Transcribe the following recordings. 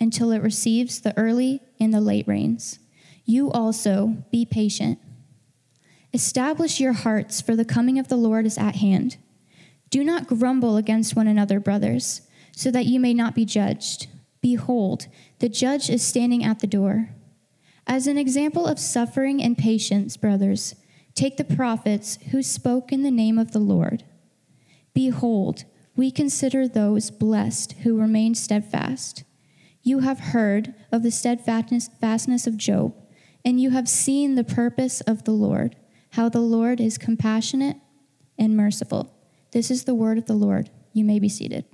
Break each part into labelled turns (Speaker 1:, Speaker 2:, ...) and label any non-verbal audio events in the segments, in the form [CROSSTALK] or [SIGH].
Speaker 1: until it receives the early and the late rains. You also be patient. Establish your hearts, for the coming of the Lord is at hand. Do not grumble against one another, brothers, so that you may not be judged. Behold, the judge is standing at the door. As an example of suffering and patience, brothers, take the prophets who spoke in the name of the Lord. Behold, we consider those blessed who remain steadfast. You have heard of the steadfastness of Job, and you have seen the purpose of the Lord, how the Lord is compassionate and merciful. This is the word of the Lord. You may be seated.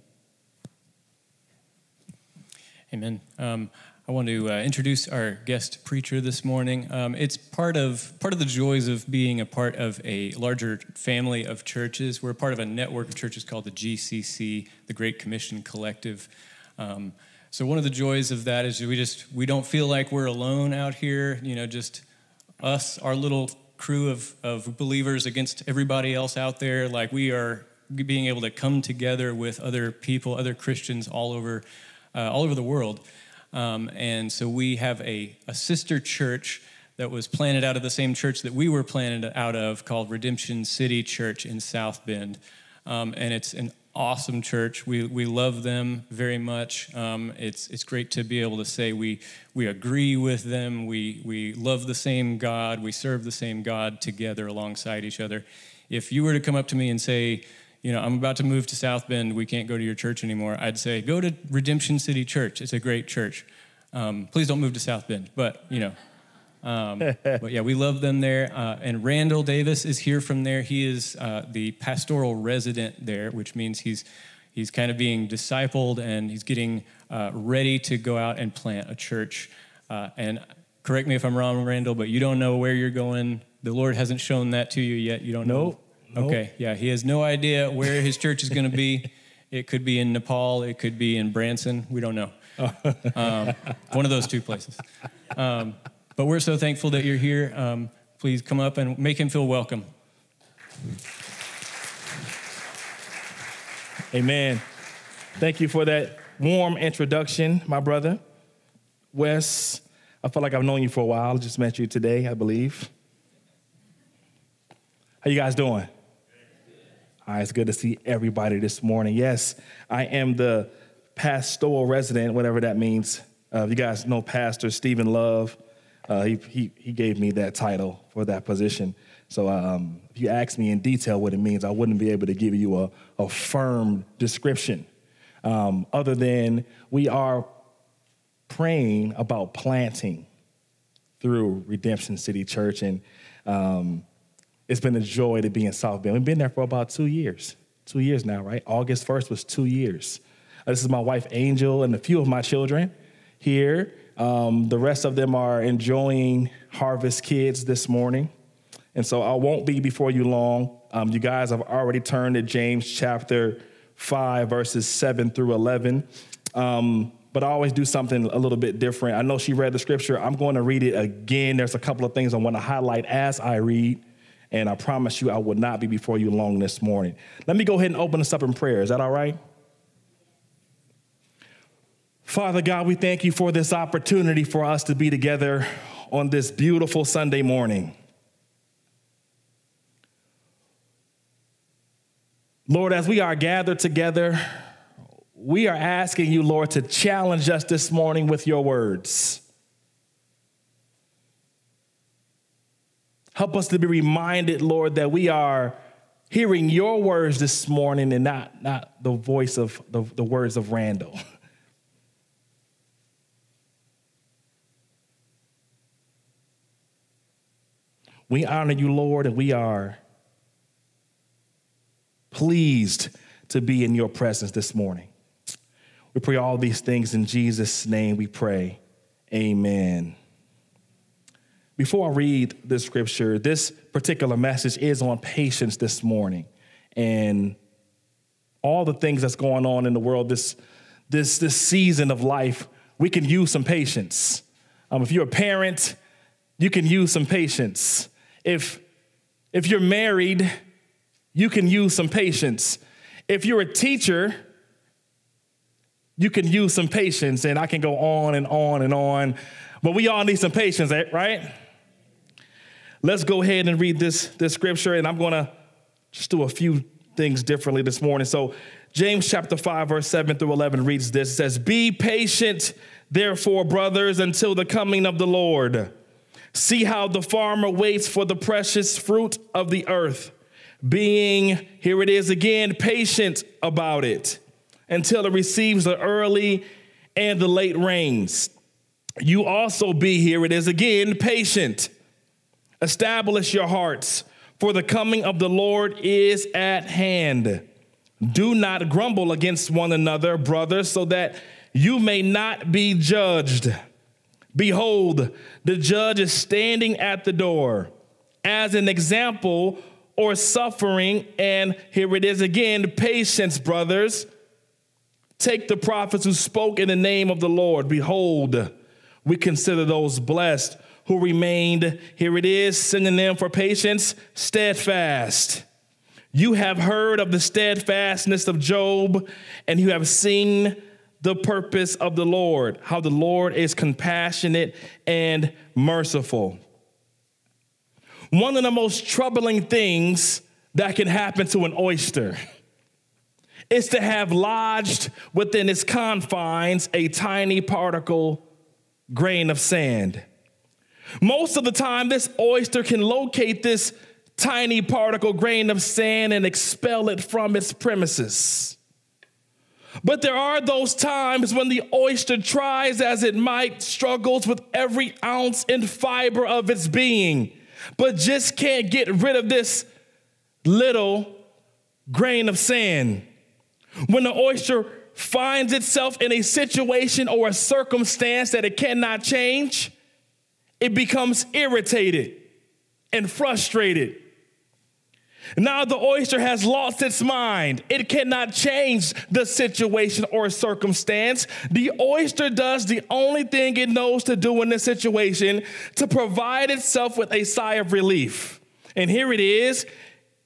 Speaker 2: Amen. Um, I want to uh, introduce our guest preacher this morning. Um, it's part of part of the joys of being a part of a larger family of churches. We're part of a network of churches called the GCC, the Great Commission Collective. Um, so one of the joys of that is we just we don't feel like we're alone out here. You know, just us, our little crew of of believers against everybody else out there. Like we are being able to come together with other people, other Christians all over uh, all over the world. Um, and so we have a, a sister church that was planted out of the same church that we were planted out of called Redemption City Church in South Bend. Um, and it's an awesome church. We, we love them very much. Um, it's, it's great to be able to say we, we agree with them. We, we love the same God. We serve the same God together alongside each other. If you were to come up to me and say, you know, I'm about to move to South Bend. We can't go to your church anymore. I'd say, go to Redemption City Church. It's a great church. Um, please don't move to South Bend. But, you know, um, but yeah, we love them there. Uh, and Randall Davis is here from there. He is uh, the pastoral resident there, which means he's he's kind of being discipled and he's getting uh, ready to go out and plant a church. Uh, and correct me if I'm wrong, Randall, but you don't know where you're going. The Lord hasn't shown that to you yet. You don't
Speaker 3: nope.
Speaker 2: know. Nope. Okay, yeah, he has no idea where his church is going to be. [LAUGHS] It could be in Nepal, it could be in Branson. We don't know. [LAUGHS] Um, one of those two places. Um, but we're so thankful that you're here. Um, please come up and make him feel welcome.
Speaker 3: Amen. Thank you for that warm introduction, my brother. Wes, I feel like I've known you for a while. I just met you today, I believe. How you guys doing? Right, it's good to see everybody this morning. Yes, I am the pastoral resident, whatever that means. Uh, you guys know Pastor Stephen Love. Uh, he, he, he gave me that title for that position. So um, if you ask me in detail what it means, I wouldn't be able to give you a, a firm description. Um, other than we are praying about planting through Redemption City Church. And um, it's been a joy to be in South Bend. We've been there for about two years. Two years now, right? August 1st was two years. Uh, this is my wife, Angel, and a few of my children here. Um, the rest of them are enjoying Harvest Kids this morning. And so I won't be before you long. Um, you guys have already turned to James chapter 5, verses 7 through 11. Um, but I always do something a little bit different. I know she read the scripture. I'm going to read it again. There's a couple of things I want to highlight as I read and I promise you I will not be before you long this morning. Let me go ahead and open this up in prayer. Is that all right? Father God, we thank you for this opportunity for us to be together on this beautiful Sunday morning. Lord, as we are gathered together, we are asking you, Lord, to challenge us this morning with your words. Help us to be reminded, Lord, that we are hearing your words this morning and not, not the voice of the, the words of Randall. [LAUGHS] We honor you, Lord, and we are pleased to be in your presence this morning. We pray all these things in Jesus' name we pray. Amen. Before I read the scripture, this particular message is on patience this morning. And all the things that's going on in the world this, this, this season of life, we can use some patience. Um, if you're a parent, you can use some patience. If, if you're married, you can use some patience. If you're a teacher, you can use some patience, and I can go on and on and on, but we all need some patience, eh, right? Let's go ahead and read this, this scripture, and I'm gonna just do a few things differently this morning. So, James chapter 5, verse 7 through 11 reads this it says, Be patient, therefore, brothers, until the coming of the Lord. See how the farmer waits for the precious fruit of the earth, being, here it is again, patient about it until it receives the early and the late rains. You also be, here it is again, patient. Establish your hearts, for the coming of the Lord is at hand. Do not grumble against one another, brothers, so that you may not be judged. Behold, the judge is standing at the door. As an example or suffering, and here it is again, patience, brothers. Take the prophets who spoke in the name of the Lord. Behold, we consider those blessed who remained, here it is, synonym for patience, steadfast. You have heard of the steadfastness of Job, and you have seen the purpose of the Lord, how the Lord is compassionate and merciful. One of the most troubling things that can happen to an oyster is to have lodged within its confines a tiny particle grain of sand. Most of the time, this oyster can locate this tiny particle grain of sand and expel it from its premises. But there are those times when the oyster tries as it might, struggles with every ounce and fiber of its being, but just can't get rid of this little grain of sand. When the oyster finds itself in a situation or a circumstance that it cannot change, it becomes irritated and frustrated. Now the oyster has lost its mind. It cannot change the situation or circumstance. The oyster does the only thing it knows to do in this situation to provide itself with a sigh of relief. And here it is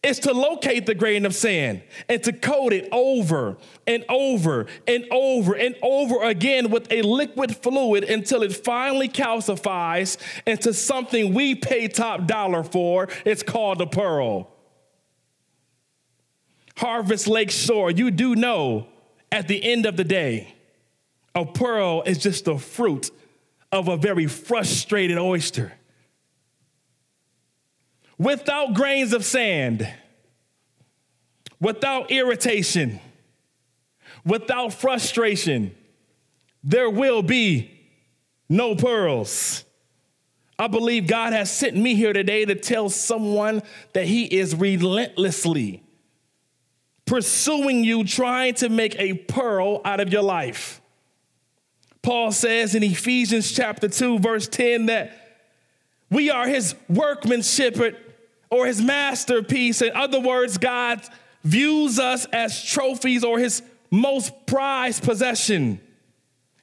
Speaker 3: is to locate the grain of sand and to coat it over and over and over and over again with a liquid fluid until it finally calcifies into something we pay top dollar for. It's called a pearl. Harvest Lakeshore, you do know at the end of the day, a pearl is just the fruit of a very frustrated oyster without grains of sand, without irritation, without frustration, there will be no pearls. I believe God has sent me here today to tell someone that He is relentlessly pursuing you, trying to make a pearl out of your life. Paul says in Ephesians chapter 2, verse 10, that we are His workmanship or his masterpiece. In other words, God views us as trophies or his most prized possession.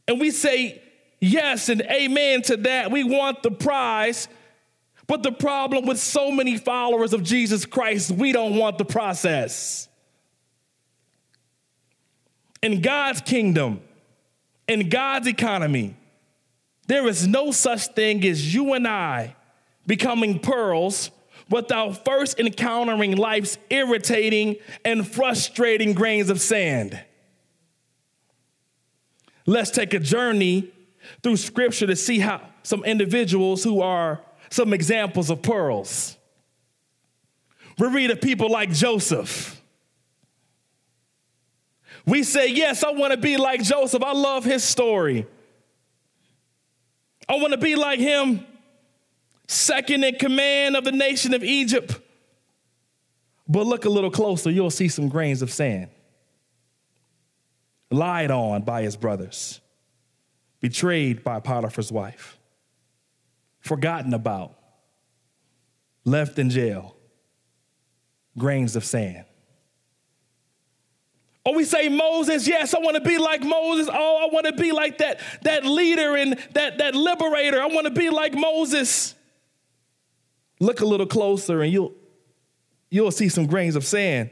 Speaker 3: And we say yes and amen to that. We want the prize. But the problem with so many followers of Jesus Christ, we don't want the process. In God's kingdom, in God's economy, there is no such thing as you and I becoming pearls without first encountering life's irritating and frustrating grains of sand. Let's take a journey through scripture to see how some individuals who are some examples of pearls. We read of people like Joseph. We say, Yes, I want to be like Joseph. I love his story. I want to be like him second in command of the nation of Egypt. But look a little closer, you'll see some grains of sand lied on by his brothers. betrayed by Potiphar's wife, forgotten about, left in jail, grains of sand. Or oh, we say Moses, yes, I want to be like Moses. Oh, I want to be like that, that leader and that, that liberator. I want to be like Moses. Look a little closer and you'll, you'll see some grains of sand.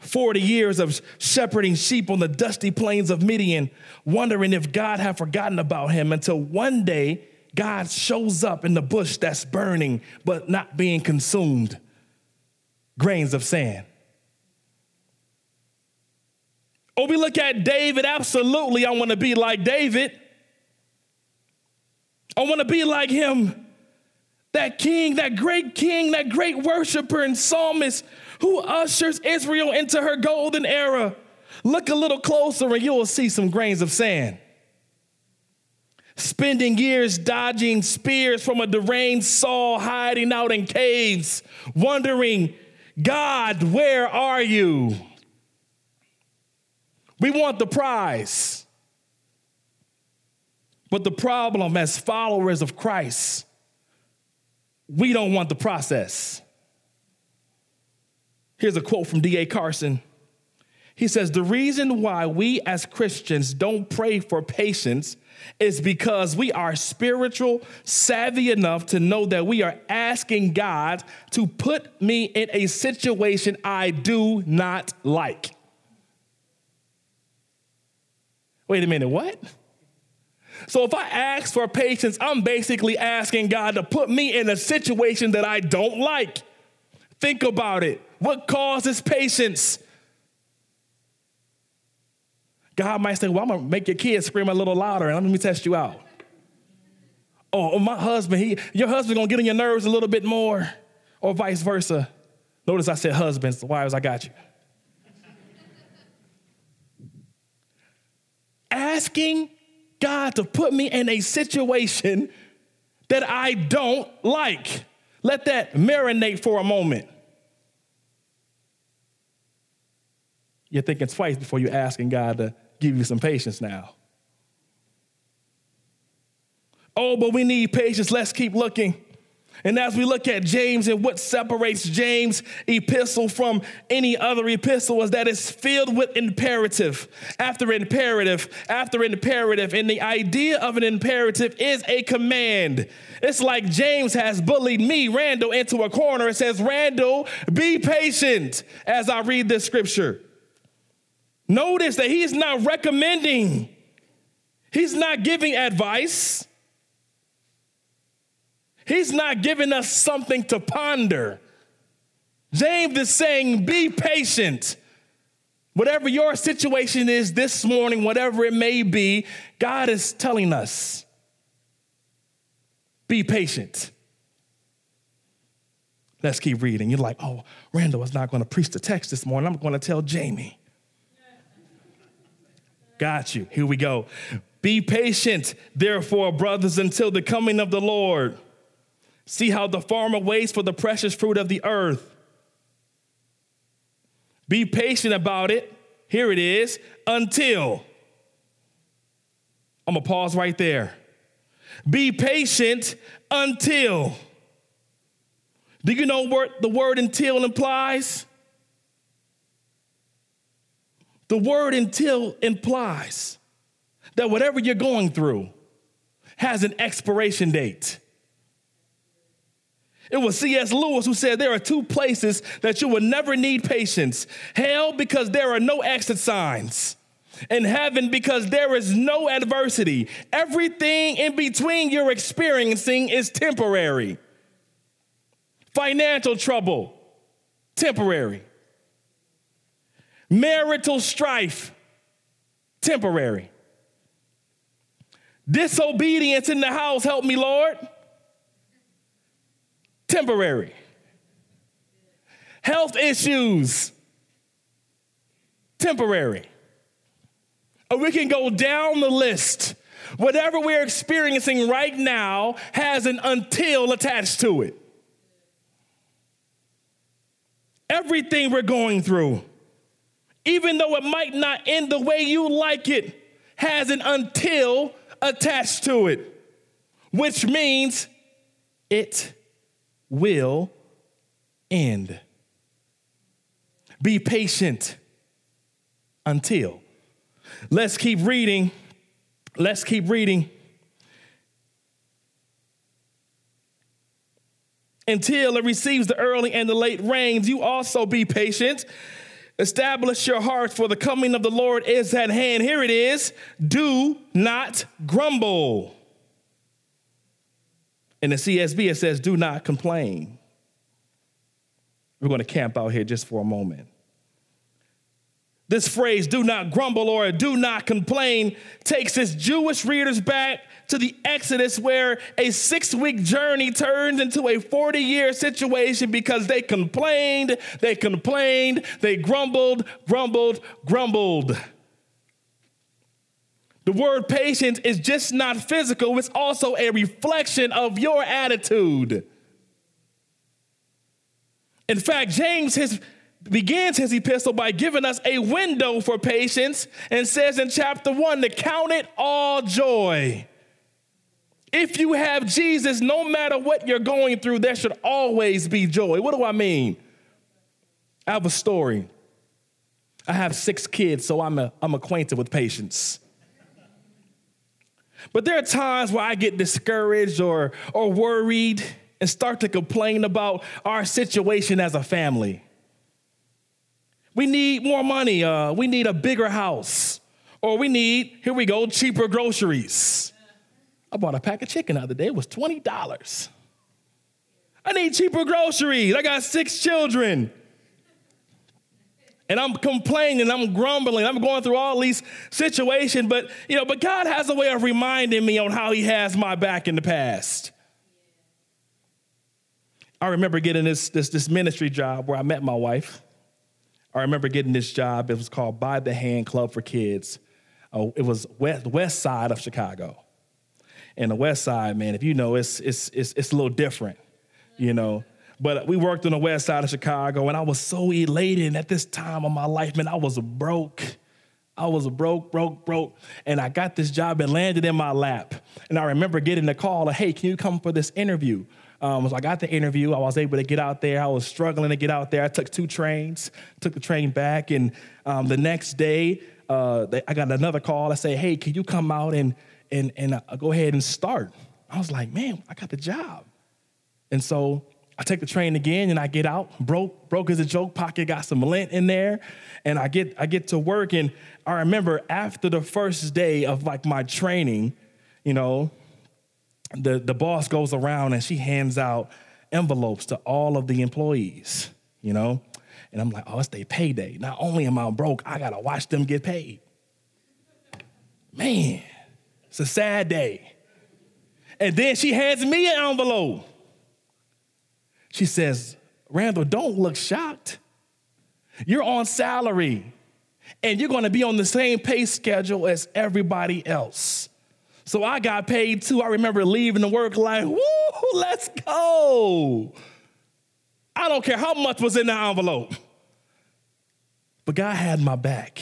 Speaker 3: 40 years of shepherding sheep on the dusty plains of Midian, wondering if God had forgotten about him until one day God shows up in the bush that's burning but not being consumed. Grains of sand. Or we look at David, absolutely, I want to be like David. I want to be like him. That king, that great king, that great worshiper and psalmist who ushers Israel into her golden era. Look a little closer and you will see some grains of sand. Spending years dodging spears from a deranged Saul, hiding out in caves, wondering, God, where are you? We want the prize. But the problem as followers of Christ, we don't want the process. Here's a quote from D.A. Carson. He says, The reason why we as Christians don't pray for patience is because we are spiritual, savvy enough to know that we are asking God to put me in a situation I do not like. Wait a minute, what? So if I ask for patience, I'm basically asking God to put me in a situation that I don't like. Think about it. What causes patience? God might say, Well, I'm gonna make your kids scream a little louder and let me test you out. Oh, oh my husband, he, your husband's gonna get on your nerves a little bit more, or vice versa. Notice I said husbands, wives, I got you. Asking God to put me in a situation that I don't like. Let that marinate for a moment. You're thinking twice before you're asking God to give you some patience now. Oh, but we need patience. Let's keep looking. And as we look at James and what separates James' epistle from any other epistle is that it's filled with imperative after imperative after imperative. And the idea of an imperative is a command. It's like James has bullied me, Randall, into a corner and says, Randall, be patient as I read this scripture. Notice that he's not recommending, he's not giving advice. He's not giving us something to ponder. James is saying, be patient. Whatever your situation is this morning, whatever it may be, God is telling us, be patient. Let's keep reading. You're like, oh, Randall is not going to preach the text this morning. I'm going to tell Jamie. Got you. Here we go. Be patient, therefore, brothers, until the coming of the Lord. See how the farmer waits for the precious fruit of the earth. Be patient about it. Here it is until. I'm going to pause right there. Be patient until. Do you know what the word until implies? The word until implies that whatever you're going through has an expiration date. It was C.S. Lewis who said there are two places that you will never need patience hell, because there are no exit signs, and heaven, because there is no adversity. Everything in between you're experiencing is temporary. Financial trouble, temporary. Marital strife, temporary. Disobedience in the house, help me, Lord temporary. Health issues, temporary. Or we can go down the list. Whatever we're experiencing right now has an until attached to it. Everything we're going through, even though it might not end the way you like it, has an until attached to it, which means it will end. Be patient until. Let's keep reading. Let's keep reading. Until it receives the early and the late rains, you also be patient. Establish your hearts, for the coming of the Lord is at hand. Here it is do not grumble. In the CSB, it says, do not complain. We're going to camp out here just for a moment. This phrase, do not grumble or do not complain, takes its Jewish readers back to the Exodus, where a six week journey turns into a 40 year situation because they complained, they complained, they grumbled, grumbled, grumbled. The word patience is just not physical, it's also a reflection of your attitude. In fact, James, begins his epistle by giving us a window for patience and says in chapter one to count it all joy. If you have Jesus, no matter what you're going through, there should always be joy. What do I mean? I have a story. I have six kids, so I'm, a, I'm acquainted with patience. But there are times where I get discouraged or, or worried and start to complain about our situation as a family. We need more money. Uh, we need a bigger house. Or we need, here we go, cheaper groceries. I bought a pack of chicken the other day. It was $20. I need cheaper groceries. I got six children. And I'm complaining, I'm grumbling, I'm going through all these situations, but you know, but God has a way of reminding me on how He has my back in the past. I remember getting this, this, this ministry job where I met my wife. I remember getting this job. It was called By the Hand Club for Kids. Oh, it was west, west side of Chicago. And the west side, man, if you know, it's, it's, it's, it's a little different, you know. But we worked on the west side of Chicago, and I was so elated. And at this time of my life, man, I was broke. I was broke, broke, broke. And I got this job. and landed in my lap. And I remember getting the call, of, hey, can you come for this interview? Um, so I got the interview. I was able to get out there. I was struggling to get out there. I took two trains, took the train back, and um, the next day uh, they, I got another call. I say, "Hey, can you come out and and and uh, go ahead and start?" I was like, "Man, I got the job," and so I take the train again and I get out, broke, broke as a joke, pocket got some lint in there, and I get I get to work. And I remember after the first day of like my training, you know, the, the boss goes around and she hands out envelopes to all of the employees, you know? And I'm like, oh, it's their payday. Not only am I broke, I gotta watch them get paid. Man, it's a sad day. And then she hands me an envelope. She says, Randall, don't look shocked. You're on salary and you're gonna be on the same pay schedule as everybody else. So I got paid too. I remember leaving the work like, woo, let's go. I don't care how much was in the envelope. But God had my back.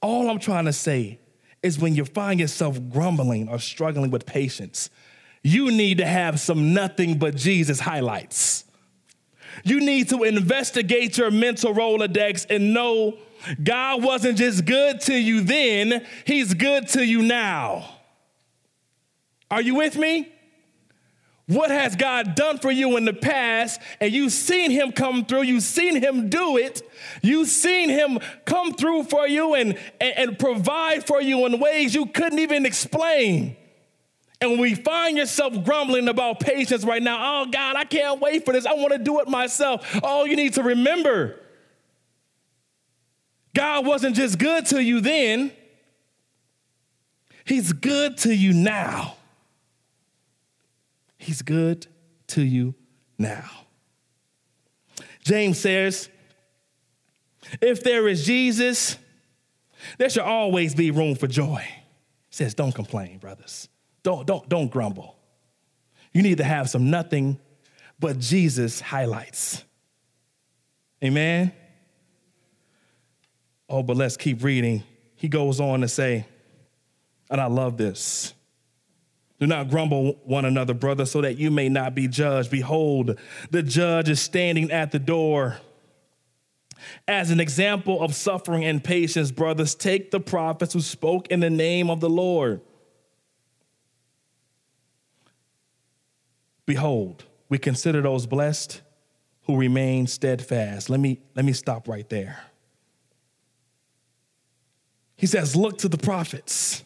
Speaker 3: All I'm trying to say is when you find yourself grumbling or struggling with patience, you need to have some nothing but Jesus highlights. You need to investigate your mental Rolodex and know God wasn't just good to you then, He's good to you now. Are you with me? What has God done for you in the past? And you've seen Him come through, you've seen Him do it, you've seen Him come through for you and, and, and provide for you in ways you couldn't even explain. And when we find yourself grumbling about patience right now, oh God, I can't wait for this. I want to do it myself. All you need to remember God wasn't just good to you then, He's good to you now. He's good to you now. James says, if there is Jesus, there should always be room for joy. He says, don't complain, brothers. Don't, don't, don't grumble. You need to have some nothing but Jesus highlights. Amen. Oh, but let's keep reading. He goes on to say, And I love this. Do not grumble one another, brother, so that you may not be judged. Behold, the judge is standing at the door. As an example of suffering and patience, brothers, take the prophets who spoke in the name of the Lord. Behold, we consider those blessed who remain steadfast. Let me, let me stop right there. He says, Look to the prophets.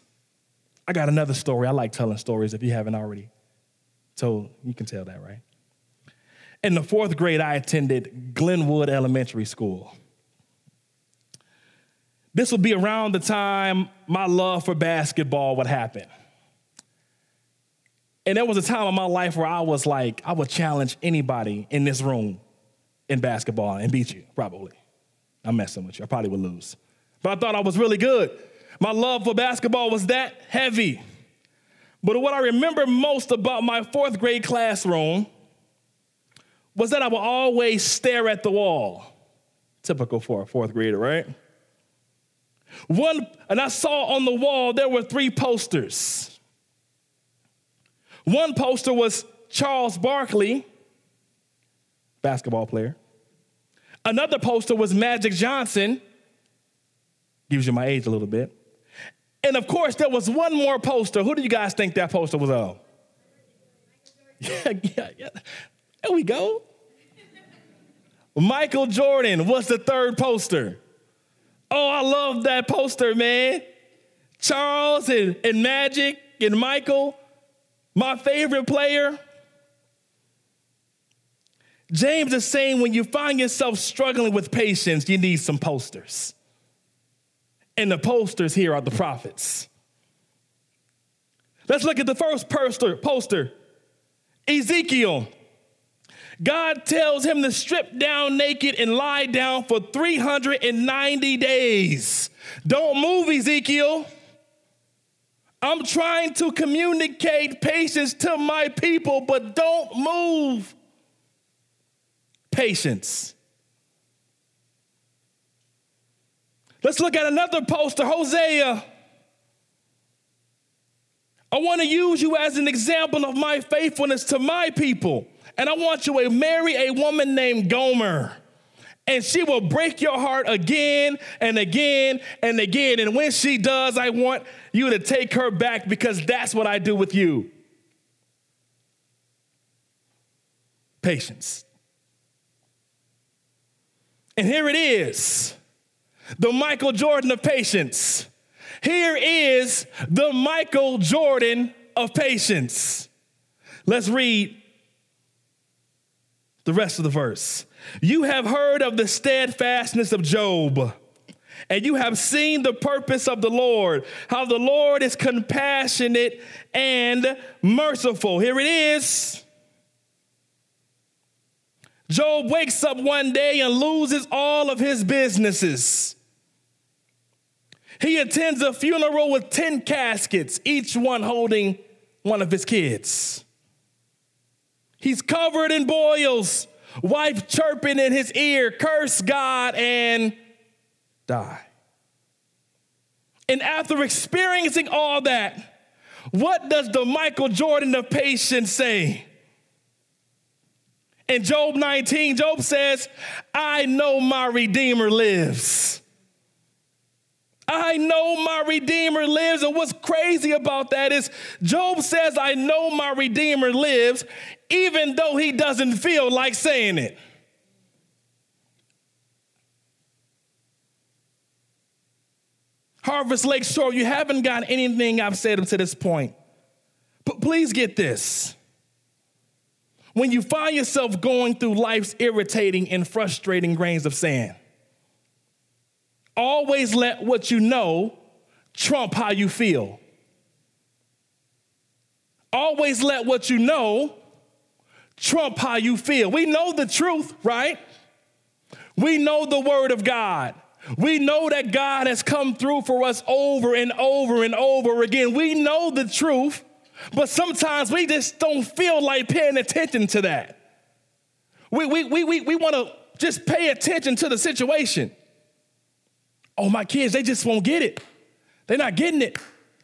Speaker 3: I got another story. I like telling stories if you haven't already told, you can tell that, right? In the fourth grade, I attended Glenwood Elementary School. This would be around the time my love for basketball would happen. And there was a time in my life where I was like, I would challenge anybody in this room in basketball and beat you, probably. I'm messing with you. I probably would lose. But I thought I was really good. My love for basketball was that heavy. But what I remember most about my fourth grade classroom was that I would always stare at the wall. Typical for a fourth grader, right? One, and I saw on the wall there were three posters. One poster was Charles Barkley, basketball player. Another poster was Magic Johnson, gives you my age a little bit. And of course, there was one more poster. Who do you guys think that poster was of? [LAUGHS] Yeah, yeah, yeah. There we go. Michael Jordan was the third poster. Oh, I love that poster, man. Charles and, and Magic and Michael, my favorite player. James is saying when you find yourself struggling with patience, you need some posters. And the posters here are the prophets. Let's look at the first poster, poster Ezekiel. God tells him to strip down naked and lie down for 390 days. Don't move, Ezekiel. I'm trying to communicate patience to my people, but don't move. Patience. Let's look at another poster, Hosea. I want to use you as an example of my faithfulness to my people. And I want you to marry a woman named Gomer. And she will break your heart again and again and again. And when she does, I want you to take her back because that's what I do with you. Patience. And here it is the Michael Jordan of patience. Here is the Michael Jordan of patience. Let's read the rest of the verse. You have heard of the steadfastness of Job, and you have seen the purpose of the Lord, how the Lord is compassionate and merciful. Here it is. Job wakes up one day and loses all of his businesses. He attends a funeral with 10 caskets, each one holding one of his kids. He's covered in boils, wife chirping in his ear, curse God and die. And after experiencing all that, what does the Michael Jordan of patience say? In Job 19, Job says, I know my Redeemer lives. I know my Redeemer lives. And what's crazy about that is Job says, I know my Redeemer lives, even though he doesn't feel like saying it. Harvest Lakeshore, you haven't got anything I've said up to this point. But please get this. When you find yourself going through life's irritating and frustrating grains of sand, Always let what you know trump how you feel. Always let what you know trump how you feel. We know the truth, right? We know the word of God. We know that God has come through for us over and over and over again. We know the truth, but sometimes we just don't feel like paying attention to that. We, we, we, we, we want to just pay attention to the situation. Oh, my kids, they just won't get it. They're not getting it.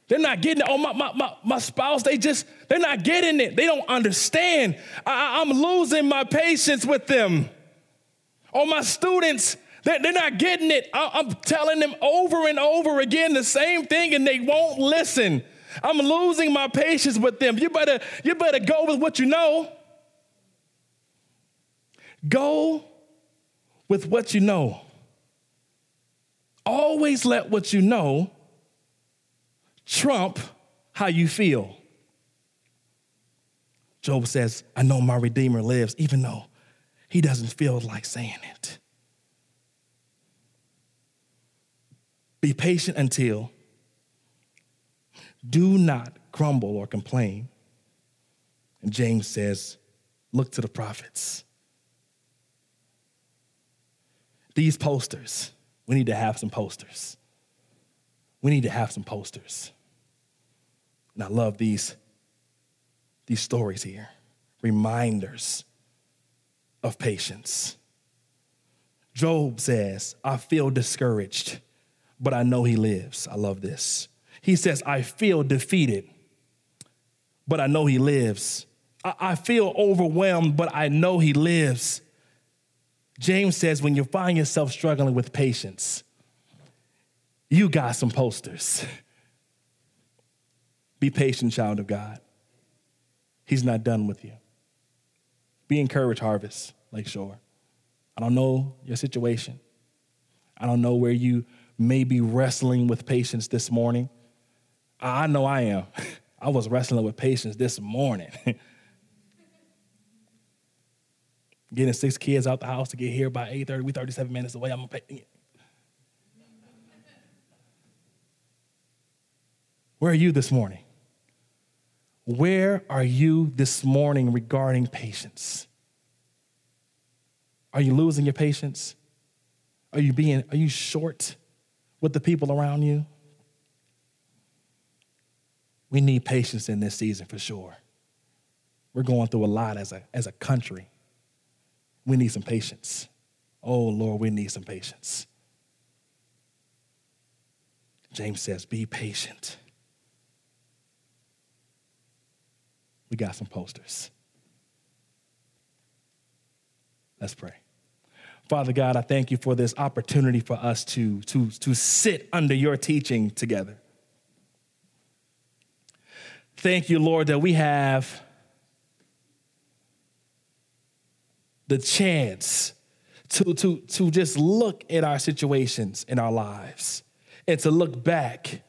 Speaker 3: They're not getting it. Oh, my, my, my, my spouse, they just, they're not getting it. They don't understand. I, I'm losing my patience with them. Oh, my students, they're, they're not getting it. I, I'm telling them over and over again the same thing and they won't listen. I'm losing my patience with them. You better, you better go with what you know. Go with what you know. Always let what you know trump how you feel. Job says, I know my Redeemer lives, even though he doesn't feel like saying it. Be patient until do not grumble or complain. And James says, look to the prophets. These posters, we need to have some posters. We need to have some posters. And I love these, these stories here reminders of patience. Job says, I feel discouraged, but I know he lives. I love this. He says, I feel defeated, but I know he lives. I, I feel overwhelmed, but I know he lives. James says, when you find yourself struggling with patience, you got some posters. Be patient, child of God. He's not done with you. Be encouraged, Harvest Lakeshore. I don't know your situation. I don't know where you may be wrestling with patience this morning. I know I am. [LAUGHS] I was wrestling with patience this morning. [LAUGHS] Getting six kids out the house to get here by 8:30. We 37 minutes away. I'm gonna pay. Where are you this morning? Where are you this morning regarding patience? Are you losing your patience? Are you being are you short with the people around you? We need patience in this season for sure. We're going through a lot as a, as a country. We need some patience. Oh, Lord, we need some patience. James says, Be patient. We got some posters. Let's pray. Father God, I thank you for this opportunity for us to, to, to sit under your teaching together. Thank you, Lord, that we have the chance to, to, to just look at our situations in our lives and to look back.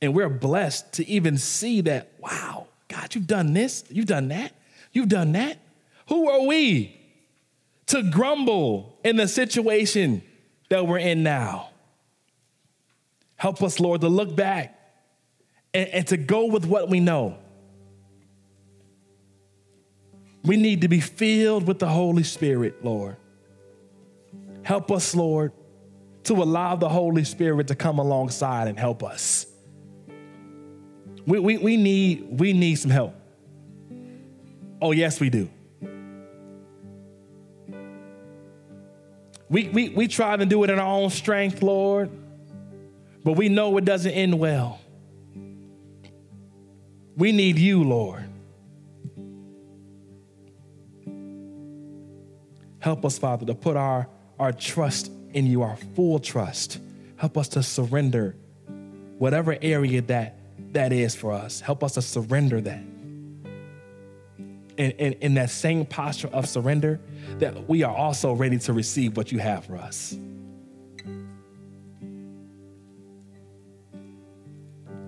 Speaker 3: And we're blessed to even see that, wow, God, you've done this, you've done that, you've done that. Who are we to grumble in the situation that we're in now? Help us, Lord, to look back and, and to go with what we know. We need to be filled with the Holy Spirit, Lord. Help us, Lord, to allow the Holy Spirit to come alongside and help us. We, we, we, need, we need some help. Oh, yes, we do. We, we, we try to do it in our own strength, Lord, but we know it doesn't end well. We need you, Lord. Help us, Father, to put our, our trust in you, our full trust. Help us to surrender whatever area that, that is for us. Help us to surrender that. In, in that same posture of surrender, that we are also ready to receive what you have for us.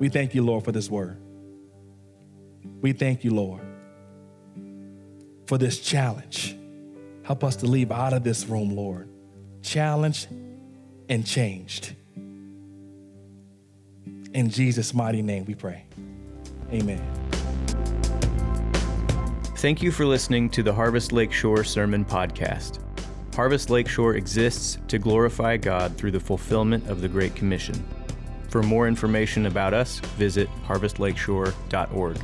Speaker 3: We thank you, Lord, for this word. We thank you, Lord, for this challenge. Help us to leave out of this room, Lord, challenged and changed. In Jesus' mighty name we pray. Amen.
Speaker 4: Thank you for listening to the Harvest Lakeshore Sermon Podcast. Harvest Lakeshore exists to glorify God through the fulfillment of the Great Commission. For more information about us, visit harvestlakeshore.org.